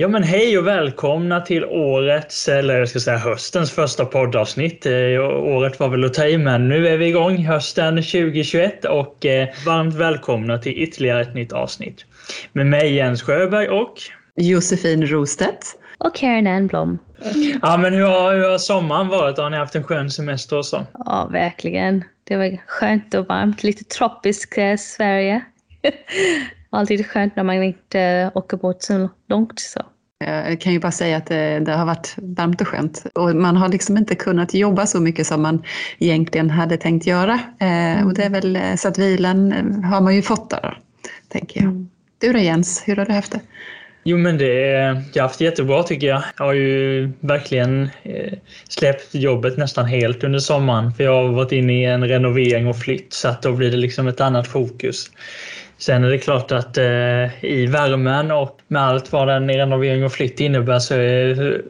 Ja men hej och välkomna till årets, eller jag ska säga höstens första poddavsnitt. Eh, året var väl att ta i, men nu är vi igång hösten 2021 och eh, varmt välkomna till ytterligare ett nytt avsnitt. Med mig Jens Sjöberg och Josefin Rostedt. Och Karin Enblom. Ja men hur har, hur har sommaren varit? Har ni haft en skön semester och så? Ja, verkligen. Det var skönt och varmt. Lite tropiskt eh, Sverige. alltid skönt när man inte åker bort så långt. Så. Jag kan ju bara säga att det, det, har varit varmt och skönt. Och man har liksom inte kunnat jobba så mycket som man egentligen hade tänkt göra. Mm. Och det är väl så att vilan har man ju fått där, tänker jag. Mm. Du då Jens, hur har du haft det? Jo men det, jag har haft jättebra tycker jag. Jag har ju verkligen eh, släppt jobbet nästan helt under sommaren för jag har varit inne i en renovering och flytt så att då blir det liksom ett annat fokus. Sen är det klart att eh, i värmen och med allt vad en renovering och flytt innebär så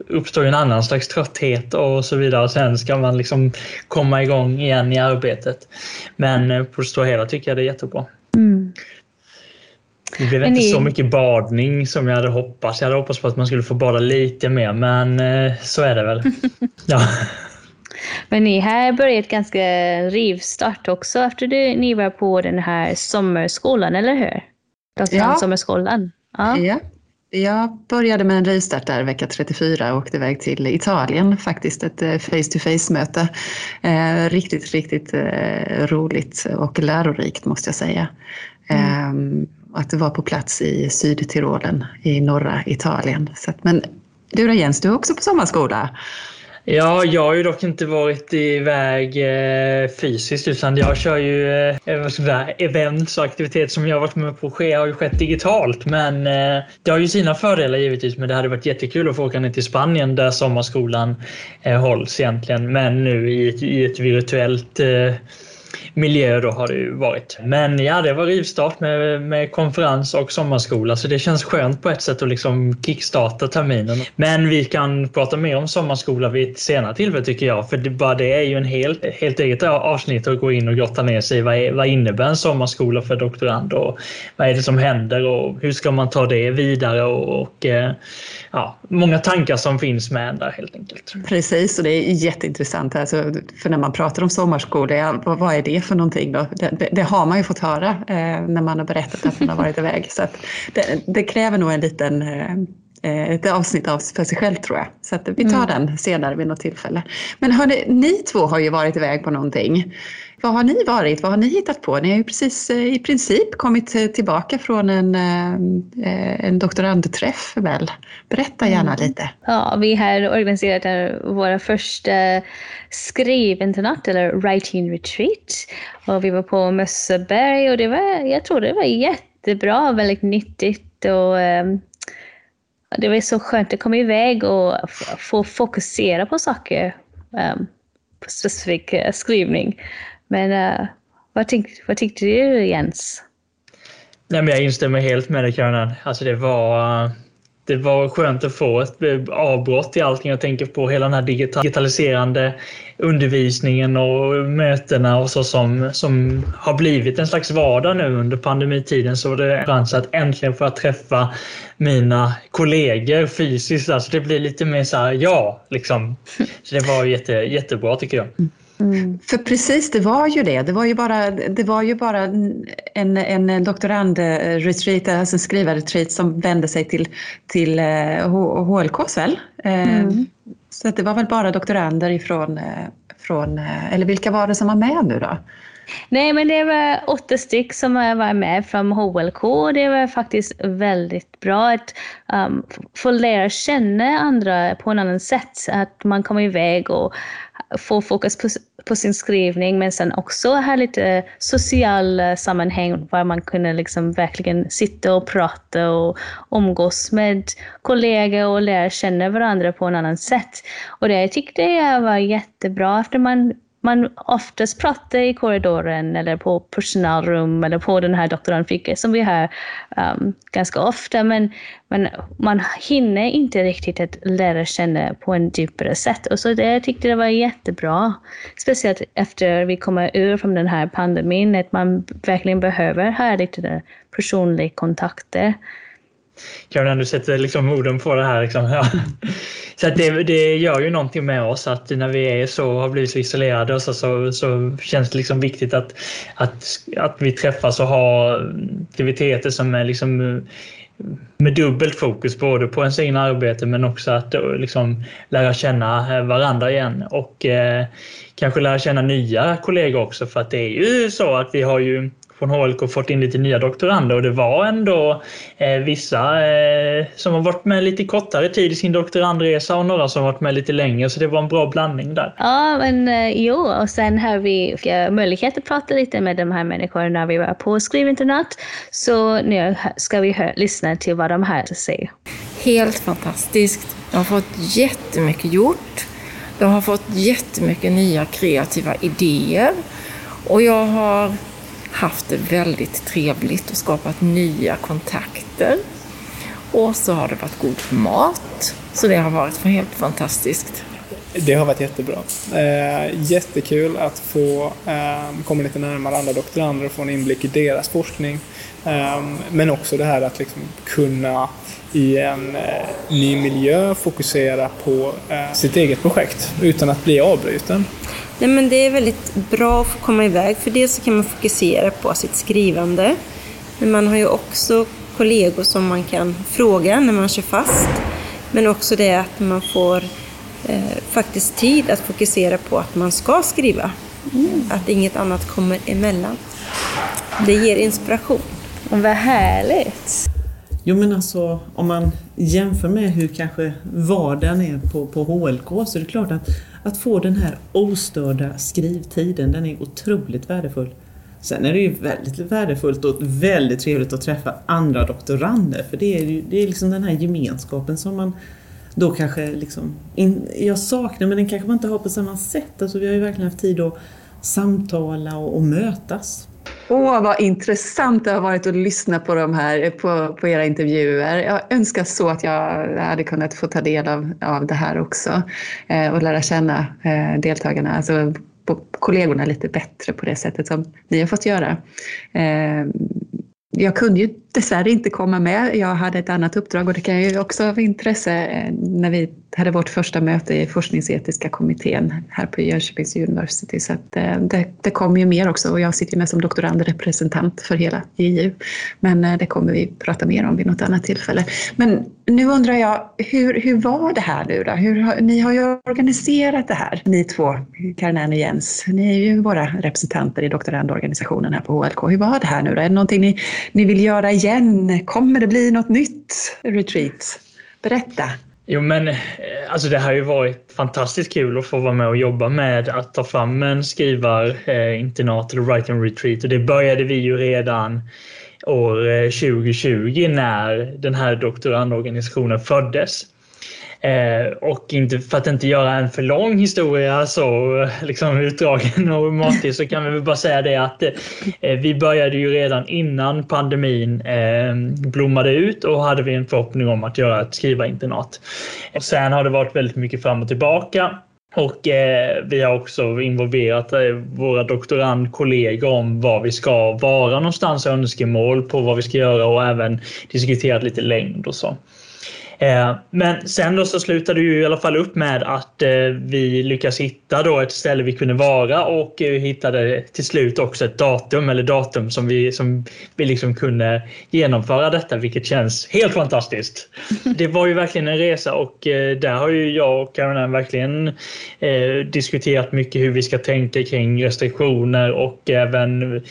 uppstår en annan slags trötthet och så vidare. Och sen ska man liksom komma igång igen i arbetet. Men eh, på det stora hela tycker jag det är jättebra. Mm. Det blev men inte ni... så mycket badning som jag hade hoppats. Jag hade hoppats på att man skulle få bada lite mer, men eh, så är det väl. ja. Men ni har börjat ganska rivstart också efter att ni var på den här sommarskolan, eller hur? Ja. Sommarskolan. Ja. ja. Jag började med en rivstart där vecka 34 och åkte iväg till Italien faktiskt. Ett eh, face-to-face-möte. Eh, riktigt, riktigt eh, roligt och lärorikt måste jag säga. Mm. Eh, att det var på plats i Sydtyrolen i norra Italien. Så att, men du då Jens, du är också på sommarskola? Ja, jag har ju dock inte varit iväg eh, fysiskt utan jag kör ju eh, events och aktiviteter som jag har varit med på har ju skett digitalt. Men eh, det har ju sina fördelar givetvis men det hade varit jättekul att få åka ner till Spanien där sommarskolan eh, hålls egentligen. Men nu i i ett virtuellt eh, miljöer då har det ju varit. Men ja, det var rivstart med, med konferens och sommarskola så det känns skönt på ett sätt att liksom kickstarta terminen. Men vi kan prata mer om sommarskola vid ett senare tillfälle tycker jag. För det, bara det är ju en helt, helt eget avsnitt att gå in och grotta ner sig i. Vad, är, vad innebär en sommarskola för doktorand och vad är det som händer och hur ska man ta det vidare och, och eh, ja, många tankar som finns med där helt enkelt. Precis, och det är jätteintressant. Alltså, för när man pratar om sommarskola, vad är det för någonting då? Det, det, det har man ju fått höra eh, när man har berättat att man har varit iväg. Så det, det, kräver nog en liten eh, ett avsnitt av för sig själv tror jag. Så att vi tar mm. den senare vid något tillfälle. Men hörni, ni två har ju varit iväg på någonting. Vad har ni varit? Vad har ni hittat på? Ni har ju precis eh, i princip kommit eh, tillbaka från en, eh, en doktorandträff väl? Berätta gärna mm. lite. Ja, vi har organiserat våra första skrivinternat eller writing retreat. Och vi var på Mösseberg och det var, jag tror det var jättebra, väldigt nyttigt och det var så skönt att komma iväg och få fokusera på saker, um, på specifik eh, skrivning. Men uh, vad, tyck, vad tyckte du Jens? Nej, men jag instämmer helt med dig Karin. Alltså det var, det var skönt att få ett eh, avbrott i allting. Jag tänker på hela den här digitaliserande undervisningen och mötena och så som, som har blivit en slags vardag nu under pandemitiden så var det chans att äntligen få träffa mina kollegor fysiskt. Alltså det blir lite mer så här, ja, liksom. Så det var jätte, jättebra tycker jag. Mm. Mm. För precis, det var ju det. Det var ju bara, det var ju bara en, en doktorandretreat, alltså en skrivarretreat som vände sig till, till HLKs eh, väl? Eh, mm. Så det var väl bara doktorander ifrån, eh, från, eller vilka var det som var med nu då? Nej, men det var åtta styck som var med från HLK. Det var faktiskt väldigt bra att um, få lära känna andra på ett annat sätt. Att man kommer iväg och få fokus på, på, sin skrivning men sen också ha lite eh, sociala eh, sammanhang där man kunde liksom verkligen sitta och prata och umgås med kollegor och lära känna varandra på ett annat sätt. Och det tyckte jag var jättebra för man man oftast pratar i korridoren eller på personalrum eller på den här doktorandfika som vi har um, ganska ofta. Men, men man hinner inte riktigt att lära känna på en djupare sätt. Och så det, jag tyckte det var jättebra. Speciellt efter vi kommer ur från den här pandemin, att man verkligen behöver ha lite personliga kontakter. Karolina, du sätter liksom orden på det här. Liksom. Ja. Så att det, det gör ju någonting med oss att när vi är så, har blivit så isolerade och så, så, så känns det liksom viktigt att, att, att vi träffas och har aktiviteter som är liksom med dubbelt fokus både på ens egna arbete men också att eh, liksom lära känna varandra igen och eh, kanske lära känna nya kollegor också för att det är ju så att vi har ju från HLK fått in lite nya doktorander och det var ändå eh, vissa eh, som har varit med lite kortare tid i sin doktorandresa och några som har varit med lite längre så det var en bra blandning där. Ja, men eh, jo, och sen har vi eh, möjlighet att prata lite med de här människorna när vi var på skrivinternat. Så nu ska vi hör, lyssna till vad de har att säga. Helt fantastiskt. Jag har fått jättemycket gjort. Jag har fått jättemycket nya kreativa idéer och jag har haft det väldigt trevligt och skapat nya kontakter. Och så har det varit god mat, så det har varit helt fantastiskt. Det har varit jättebra. Eh, jättekul att få eh, komma lite närmare andra doktorander och få en inblick i deras forskning. Eh, men också det här att liksom kunna i en eh, ny miljö fokusera på eh, sitt eget projekt utan att bli avbruten. Nej, men det är väldigt bra att få komma iväg för det så kan man fokusera på sitt skrivande. Men man har ju också kollegor som man kan fråga när man kör fast. Men också det att man får eh, faktiskt tid att fokusera på att man ska skriva. Mm. Att inget annat kommer emellan. Det ger inspiration. Vad härligt! Jo men alltså om man jämför med hur kanske vardagen är på, på HLK så är det klart att, att få den här ostörda skrivtiden, den är otroligt värdefull. Sen är det ju väldigt värdefullt och väldigt trevligt att träffa andra doktorander för det är ju det är liksom den här gemenskapen som man då kanske liksom, in, jag saknar men den kanske man inte har på samma sätt. Alltså vi har ju verkligen haft tid att samtala och, och mötas. Åh, vad intressant det har varit att lyssna på, de här, på, på era intervjuer. Jag önskar så att jag hade kunnat få ta del av, av det här också eh, och lära känna eh, deltagarna, alltså kollegorna lite bättre på det sättet som ni har fått göra. Eh, jag kunde ju dessvärre inte komma med. Jag hade ett annat uppdrag och det kan ju också av intresse eh, när vi hade vårt första möte i forskningsetiska kommittén här på Jönköpings university. Så eh, det, det kommer ju mer också och jag sitter med som doktorandrepresentant för hela JU. Men eh, det kommer vi prata mer om vid något annat tillfälle. Men nu undrar jag, hur, hur var det här nu då? Hur, ni har ju organiserat det här, ni två, Karin och Jens. Ni är ju våra representanter i doktorandorganisationen här på HLK. Hur var det här nu då? Är det någonting ni, ni vill göra igen? Kommer det bli något nytt retreat? Berätta. Jo men eh, alltså det har ju varit fantastiskt kul att få vara med och jobba med att ta fram en skrivarinternat eh, eller writing retreat och det började vi ju redan år eh, 2020 när den här doktorandorganisationen föddes. Eh, och inte, för att inte göra en för lång historia så eh, liksom utdragen och matig så kan vi väl bara säga det att eh, eh, vi började ju redan innan pandemin eh, blommade ut och hade vi en förhoppning om att göra ett skrivarinternat. Och sen har det varit väldigt mycket fram och tillbaka. Och eh, vi har också involverat eh, våra doktorandkollegor om var vi ska vara någonstans, önskemål på vad vi ska göra och även diskuterat lite längd och så. Eh, men sen då så slutade det ju i alla fall upp med att eh, vi lyckas hitta då ett ställe vi kunde vara och eh, hittade till slut också ett datum eller datum som vi, som vi liksom kunde genomföra detta vilket känns helt fantastiskt. Det var ju verkligen en resa och där har ju jag och Caroline verkligen diskuterat mycket hur vi ska tänka kring restriktioner och även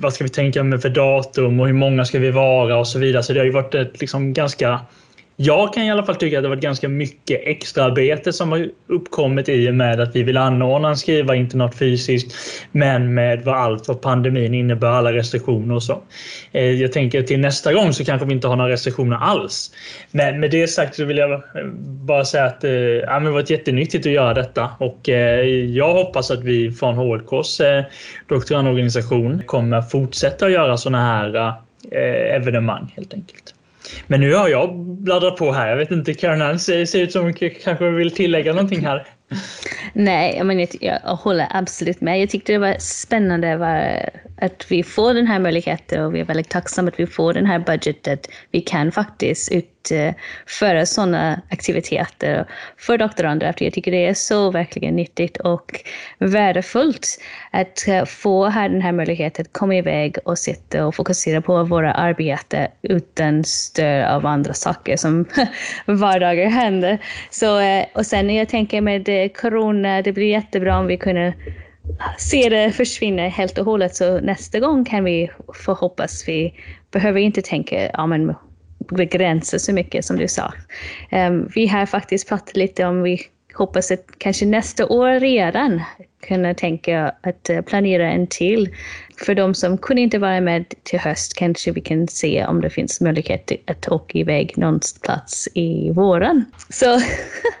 vad ska vi tänka med för datum och hur många ska vi vara och så vidare. Så det har ju varit ett liksom ganska jag kan i alla fall tycka att det varit ganska mycket extraarbete som har uppkommit i och med att vi vill anordna en skrivarinternat fysiskt men med vad allt vad pandemin innebär, alla restriktioner och så. Eh, jag tänker till nästa gång så kanske vi inte har några restriktioner alls. Men med det sagt så vill jag eh, bara säga att eh, ja, det varit jättenyttigt att göra detta och eh, jag hoppas att vi från HLKs doktorandorganisation kommer fortsätta att göra sådana här evenemang helt enkelt. Men nu har jag bladdrat på här. Jag vet inte, Karin ser, ser ut som kanske vill tillägga någonting här. Nej, men jag, jag håller absolut med. Jag tyckte det var spännande var att vi får den här möjligheten och vi är väldigt tacksamma att vi får den här budgeten. Vi kan faktiskt Eh, föra sådana aktiviteter för doktorander. jag tycker det är så verkligen nyttigt och värdefullt att eh, få här den här möjligheten att komma iväg och sitta och fokusera på våra arbete utan stöd av andra saker som vardagar händer. Så, eh, och sen jag tänker med corona, det blir jättebra om vi kunde se det försvinna helt och hållet. Så nästa gång kan vi få hoppas vi behöver inte tänka ja, men begränsa så mycket som du sa. Um, vi har faktiskt pratat lite om vi hoppas att kanske nästa år redan kunna tänka att eh, planera en till. För de som kunde inte vara med till höst kanske vi kan se om det finns möjlighet att åka iväg någonstans i våren. Så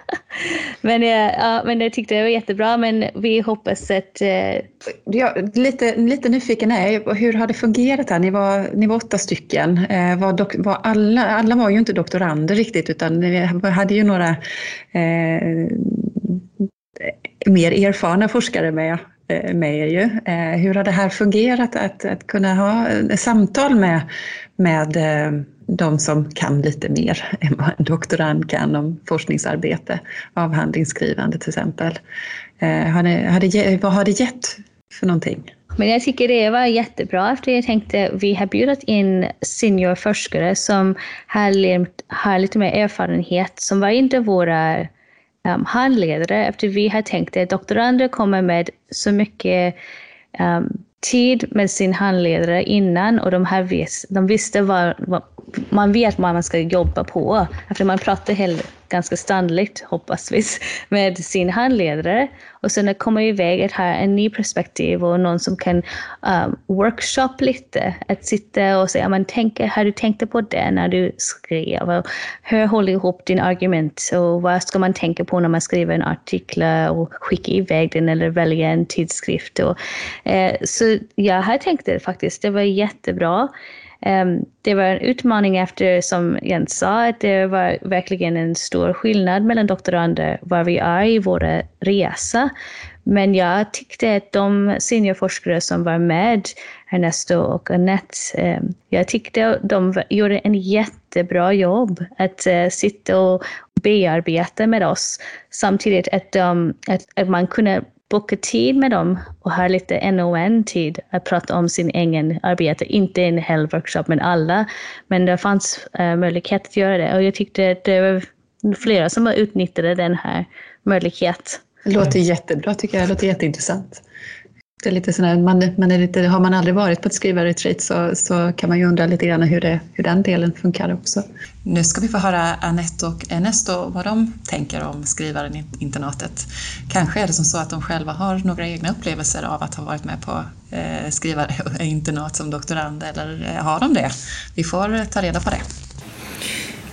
men, eh, ja, men jag tyckte det var jättebra, men vi hoppas att... Eh... Ja, lite, lite nyfiken är jag, hur har det fungerat här? Ni var, ni var åtta stycken. Eh, var dok, var alla, alla var ju inte doktorander riktigt, utan vi hade ju några eh, mer erfarna forskare med, eh, med er. Ju. Eh, hur har det här fungerat att, att kunna ha eh, samtal med, med de som kan lite mer än vad en doktorand kan om forskningsarbete, avhandlingsskrivande till exempel. Har det, har det, vad har det gett för någonting? Men jag tycker det var jättebra för jag tänkte vi har bjudit in seniorforskare som har, har lite mer erfarenhet som var inte våra Ehm, um, handledare efter vi har tänkt att doktorander kommer med så mycket um, tid med sin handledare innan och de, här vis, de visste vad, vad, man vet vad man ska jobba på. Efter man pratar helt, ganska ständigt, hoppas vi, med sin handledare. Och sen att komma iväg att ha en ny perspektiv och någon som kan um, workshop lite. Att sitta och säga, man tänker, har du tänkt på det när du skrev? Och hur håller ihop din argument? Och vad ska man tänka på när man skriver en artikel och skickar iväg den eller väljer en tidskrift? Och, eh, så jag har tänkt det faktiskt, det var jättebra. Ehm, det var en utmaning efter, som Jens sa, att det var verkligen en stor skillnad mellan doktorander var vi är i våra resa. Men jag tyckte att de seniorforskare som var med, Ernesto och Annette, ehm, jag tyckte de gjorde en jättebra jobb att eh, sitta och bearbeta med oss. Samtidigt att, de, att man kunde boka tid med dem och ha lite NON-tid att prata om sin egen arbete. Inte en hel workshop med alla, men det fanns uh, möjlighet att göra det. Och jag tyckte att det var flera som utnyttjade den här möjligheten. Det låter jättebra tycker jag. Det låter jätteintressant. Det är lite sådär, man, man är lite, har man aldrig varit på ett skrivarretreat så, så kan man ju undra lite grann hur, det, hur den delen funkar också. Nu ska vi få höra Annette och Ernesto vad de tänker om skrivaren internatet. Kanske är det som så att de själva har några egna upplevelser av att ha varit med på eh, skrivarinternat som doktorand eller eh, har de det? Vi får ta reda på det.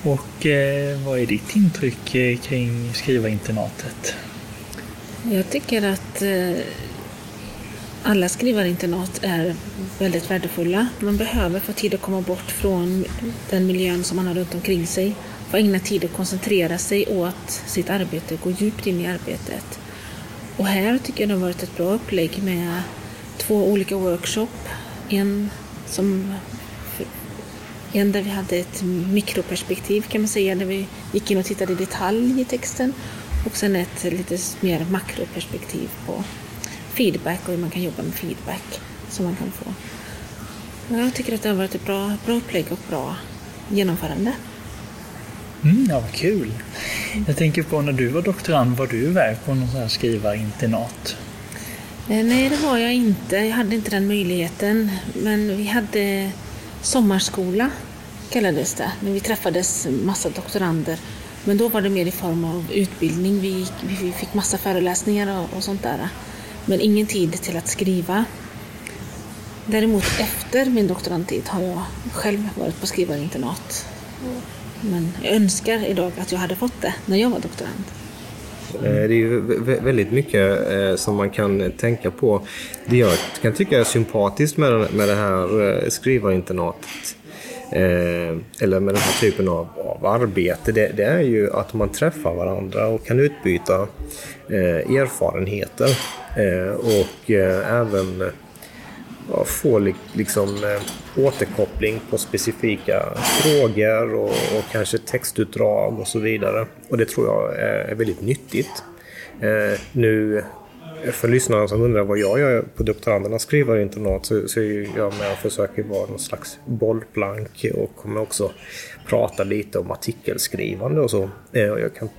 Och eh, vad är ditt intryck eh, kring skrivarinternatet? Jag tycker att eh, alla skrivarinternat är väldigt värdefulla. Man behöver få tid att komma bort från den miljön som man har runt omkring sig. Få ägna tid att koncentrera sig åt sitt arbete, gå djupt in i arbetet. Och här tycker jag det har varit ett bra upplägg med två olika workshop. En, som, en där vi hade ett mikroperspektiv kan man säga, där vi gick in och tittade i detalj i texten. Och sen ett lite mer makroperspektiv på feedback och hur man kan jobba med feedback som man kan få. Jag tycker att det har varit ett bra, bra upplägg och bra genomförande. Mm, ja, vad kul! Jag tänker på när du var doktorand, var du iväg på någon sån här skrivarinternat? Eh, nej, det var jag inte. Jag hade inte den möjligheten. Men vi hade sommarskola, kallades det, när vi träffades massa doktorander. Men då var det mer i form av utbildning. Vi, vi fick massa föreläsningar och, och sånt där men ingen tid till att skriva. Däremot efter min doktorandtid har jag själv varit på skrivarinternat. Men jag önskar idag att jag hade fått det när jag var doktorand. Eh, det är ju väldigt mycket eh, som man kan tänka på. Det jag kan tycka är sympatiskt med det här eh, skrivarinternatet eh, eller med den här typen av, av arbete, det, det, är ju att man träffar varandra och kan utbyta eh, erfarenheter eh, och eh, även ja, få liksom, eh, återkoppling på specifika frågor och, och, kanske textutdrag och så vidare. Och det tror jag är, är väldigt nyttigt. Eh, nu för lyssnarna som undrar vad jag gör på doktorandernas skrivarinternat så, så är jag med och försöker vara någon slags bollplank och kommer också prata lite om artikelskrivande och så. Eh, och jag kan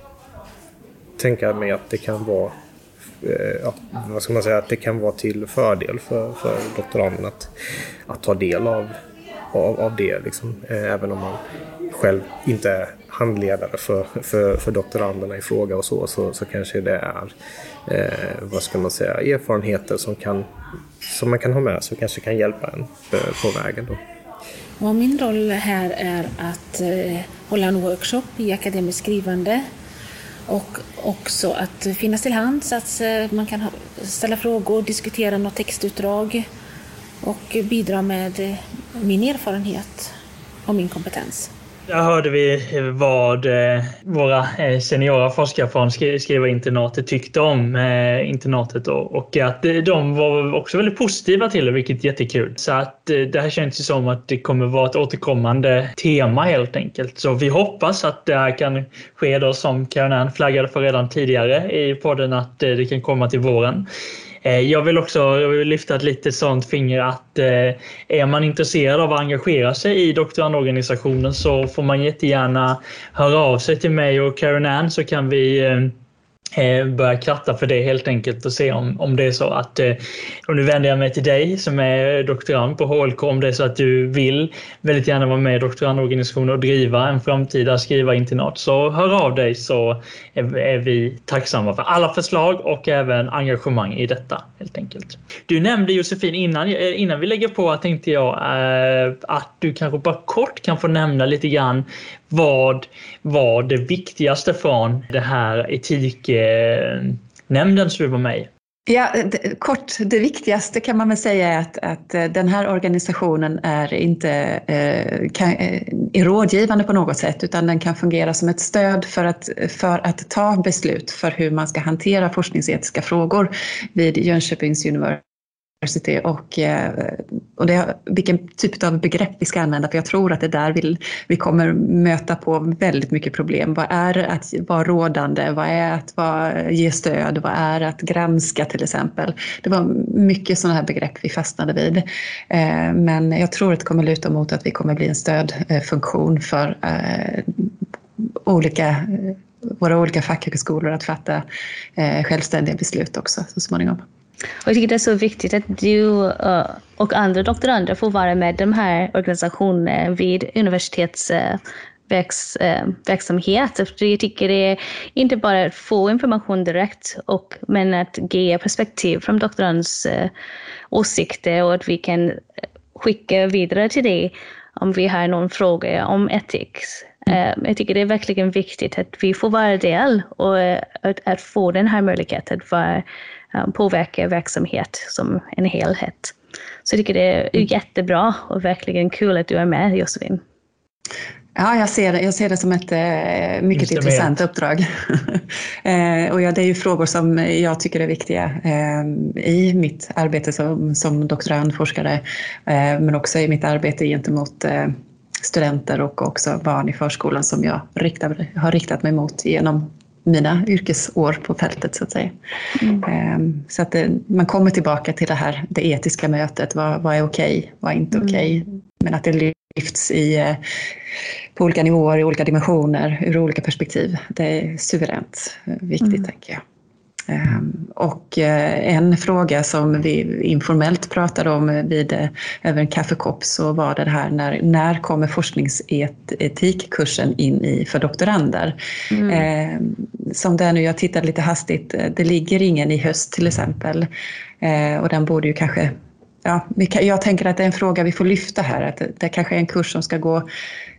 tänka mig att det kan vara eh, ja, vad ska man säga, att det kan vara till fördel för, för doktoranden att, att ta del av, av, av det. Liksom. Eh, även om man själv inte är handledare för, för, för doktoranderna i fråga och så, så, så kanske det är eh, vad ska man säga, erfarenheter som, kan, som man kan ha med sig och kanske kan hjälpa en eh, på vägen. Då. Och min roll här är att eh, hålla en workshop i akademiskt skrivande och också att finnas till hands, att eh, man kan ställa frågor, diskutera något textutdrag och bidra med eh, min erfarenhet och min kompetens. Där hörde vi vad eh, våra eh, seniora forskare från Skrivarinternatet tyckte om eh, internatet och att eh, de var också väldigt positiva till det, vilket är jättekul. Så att eh, det här känns ju som att det kommer vara ett återkommande tema helt enkelt. Så vi hoppas att det här kan ske då som Karin flaggade för redan tidigare i podden att det kan komma till våren. Eh, jag vill också jag vill lyfta ett litet sånt finger att eh, är man intresserad av att engagera sig i doktorandorganisationen så får man jättegärna höra av sig till mig och Karen Ann så kan vi eh, Eh, börja kratta för det helt enkelt och se om, om det är så att, eh, och nu vänder jag mig till dig som är doktorand på HLK, om det är så att du vill väldigt gärna vara med i doktorandorganisationen och driva en framtida skrivarinternat så hör av dig så är, är, vi tacksamma för alla förslag och även engagemang i detta helt enkelt. Du nämnde Josefin innan, eh, innan vi lägger på tänkte jag eh, att du kanske bara kort kan få nämna lite grann vad var det viktigaste från det här etiknämnden som du var med i? Ja, kort, det viktigaste kan man väl säga är att, att eh, den här organisationen är inte eh, kan, eh, är rådgivande på något sätt utan den kan fungera som ett stöd för att, för att ta beslut för hur man ska hantera forskningsetiska frågor vid Jönköpings universitet diversity och, eh, och det, vilken typ av begrepp vi ska använda för jag tror att det är där vi, vi kommer möta på väldigt mycket problem. Vad är att vara rådande? Vad är att vara, ge stöd? Vad är att granska till exempel? Det var mycket sådana här begrepp vi fastnade vid. Eh, men jag tror att det kommer luta mot att vi kommer bli en stödfunktion för eh, olika våra olika fackhögskolor att fatta självständiga beslut också så småningom. Och jag tycker det är så viktigt att du uh, och andra doktorander får vara med de här organisationerna vid universitets uh, verks, uh, jag tycker det är inte bara att få information direkt, och, men att ge perspektiv från doktorandens åsikter och att vi kan skicka vidare till dig om vi har någon fråga om etik. Mm. Jag tycker det är verkligen viktigt att vi får vara del och att, att få den här möjligheten att vara Eh, påverka verksamhet som en helhet. Så jag tycker det är mm. jättebra och verkligen kul att du är med Josefin. Ja, jag ser, det, jag ser det som ett eh, mycket intressant uppdrag. eh, och ja, det är ju frågor som jag tycker är viktiga eh, i mitt arbete som, som doktorandforskare, men också i mitt arbete gentemot studenter och också barn i förskolan som jag riktar, har riktat mig mot genom mina yrkesår på fältet så att säga. Mm. Ehm, så att det, man kommer tillbaka till det här, det etiska mötet. Vad, vad är okej? Okay, vad är inte mm. okej? Okay? Men att det lyfts i, eh, på olika nivåer, i olika dimensioner, ur olika perspektiv. Det är suveränt viktigt, mm. tänker jag. Ehm, och eh, en fråga som vi informellt pratade om vid, eh, över en kaffekopp så var det här när, när kommer forskningsetikkursen in i för doktorander? Mm. Ehm, som det är nu, jag tittade lite hastigt, eh, det ligger ingen i höst till exempel och den borde ju kanske Ja, jag tänker att det är en fråga vi får lyfta här, att det kanske är en kurs som ska gå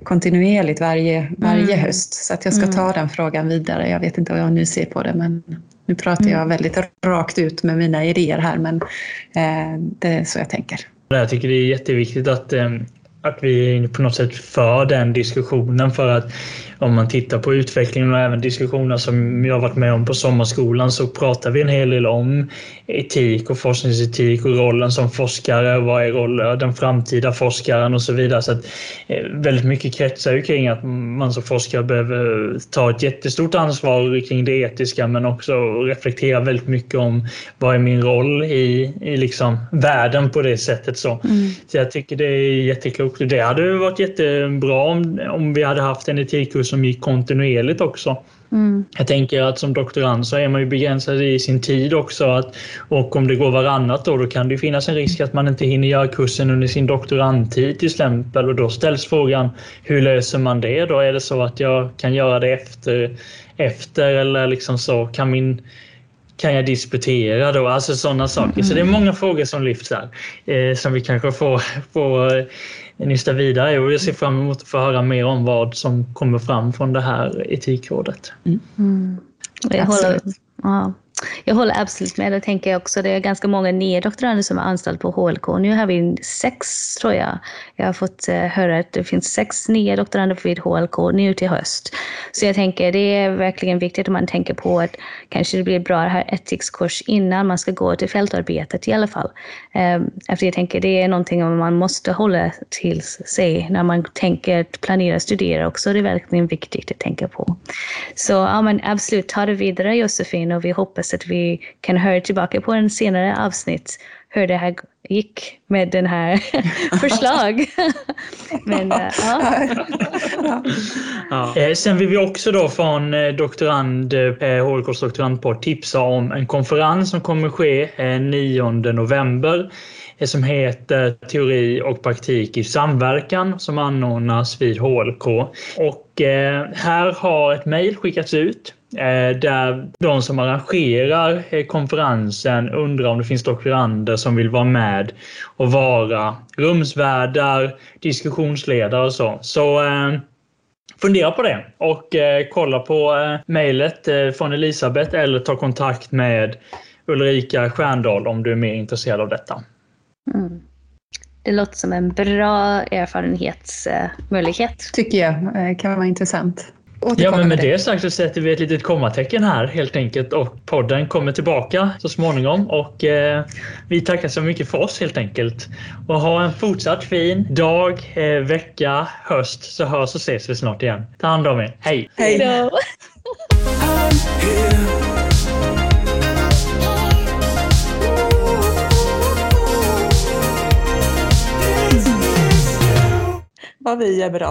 kontinuerligt varje, varje mm. höst. Så att jag ska ta mm. den frågan vidare. Jag vet inte hur ni ser på det, men nu pratar jag mm. väldigt rakt ut med mina idéer här, men eh, det är så jag tänker. Jag tycker det är jätteviktigt att, eh, att vi på något sätt för den diskussionen för att om man tittar på utvecklingen och även diskussioner som jag varit med om på sommarskolan så pratar vi en hel del om etik och forskningsetik och rollen som forskare. Vad är rollen, den framtida forskaren och så vidare. Så att, eh, väldigt mycket kretsar ju kring att man som forskare behöver ta ett jättestort ansvar kring det etiska men också reflektera väldigt mycket om vad är min roll i, i liksom världen på det sättet. Så, mm. så jag tycker det är jätteklokt. Det hade varit jättebra om, om vi hade haft en etikkurs som gick kontinuerligt också. Mm. Jag tänker att som doktorand så är man ju begränsad i sin tid också. Att, och om det går varannat då, då kan det finnas en risk att man inte hinner göra kursen under sin doktorandtid till exempel. Och då ställs frågan, hur löser man det då? Är det så att jag kan göra det efter, efter eller liksom så? Kan min kan jag disputera då? Alltså sådana saker. Mm. Så det är många frågor som lyfts här eh, som vi kanske får, får nysta vidare och jag ser fram emot att få höra mer om vad som kommer fram från det här etikrådet. Mm. Mm. Jag, håller, ja. Jag håller absolut med. Det tänker jag också. Det är ganska många nya doktorander som är anställda på HLK. Nu har vi sex, tror jag. Jag har fått eh, höra att det finns sex nya doktorander vid HLK nu till höst. Så jag tänker det är verkligen viktigt om man tänker på att kanske det blir bra här etikskurs innan man ska gå till fältarbetet i alla fall. Ehm, efter jag tänker det är någonting man måste hålla till sig när man tänker planera studera också. Det är verkligen viktigt att tänka på. Så ja, men absolut, ta det vidare Josefin och vi hoppas att vi kan höra tillbaka på en senare avsnitt hur det här gick med den här förslag. Men, uh, ja. ja. Eh, sen vill vi också då från eh, doktorand, HLKs doktorandpodd tipsa om en konferens som kommer ske 9 november som heter Teori och praktik i samverkan som anordnas vid HLK. Och här har ett mejl skickats ut där de som arrangerar eh, konferensen undrar om det finns doktorander som vill vara med och vara rumsvärdar, diskussionsledare och så. Så eh, fundera på det och eh, kolla på eh, mejlet eh, från Elisabeth eller ta kontakt med Ulrika Stjärndal om du är mer intresserad av detta. Mm. Det låter som en bra erfarenhetsmöjlighet. Tycker jag. kan vara intressant. Ja, men med det sagt så sätter vi ett litet kommatecken här helt enkelt och podden kommer tillbaka så småningom och eh, vi tackar så mycket för oss helt enkelt. Och ha en fortsatt fin dag, eh, vecka, höst så hörs och ses vi snart igen. Ta hand om er. Hej! Hej då! Vad vi är bra.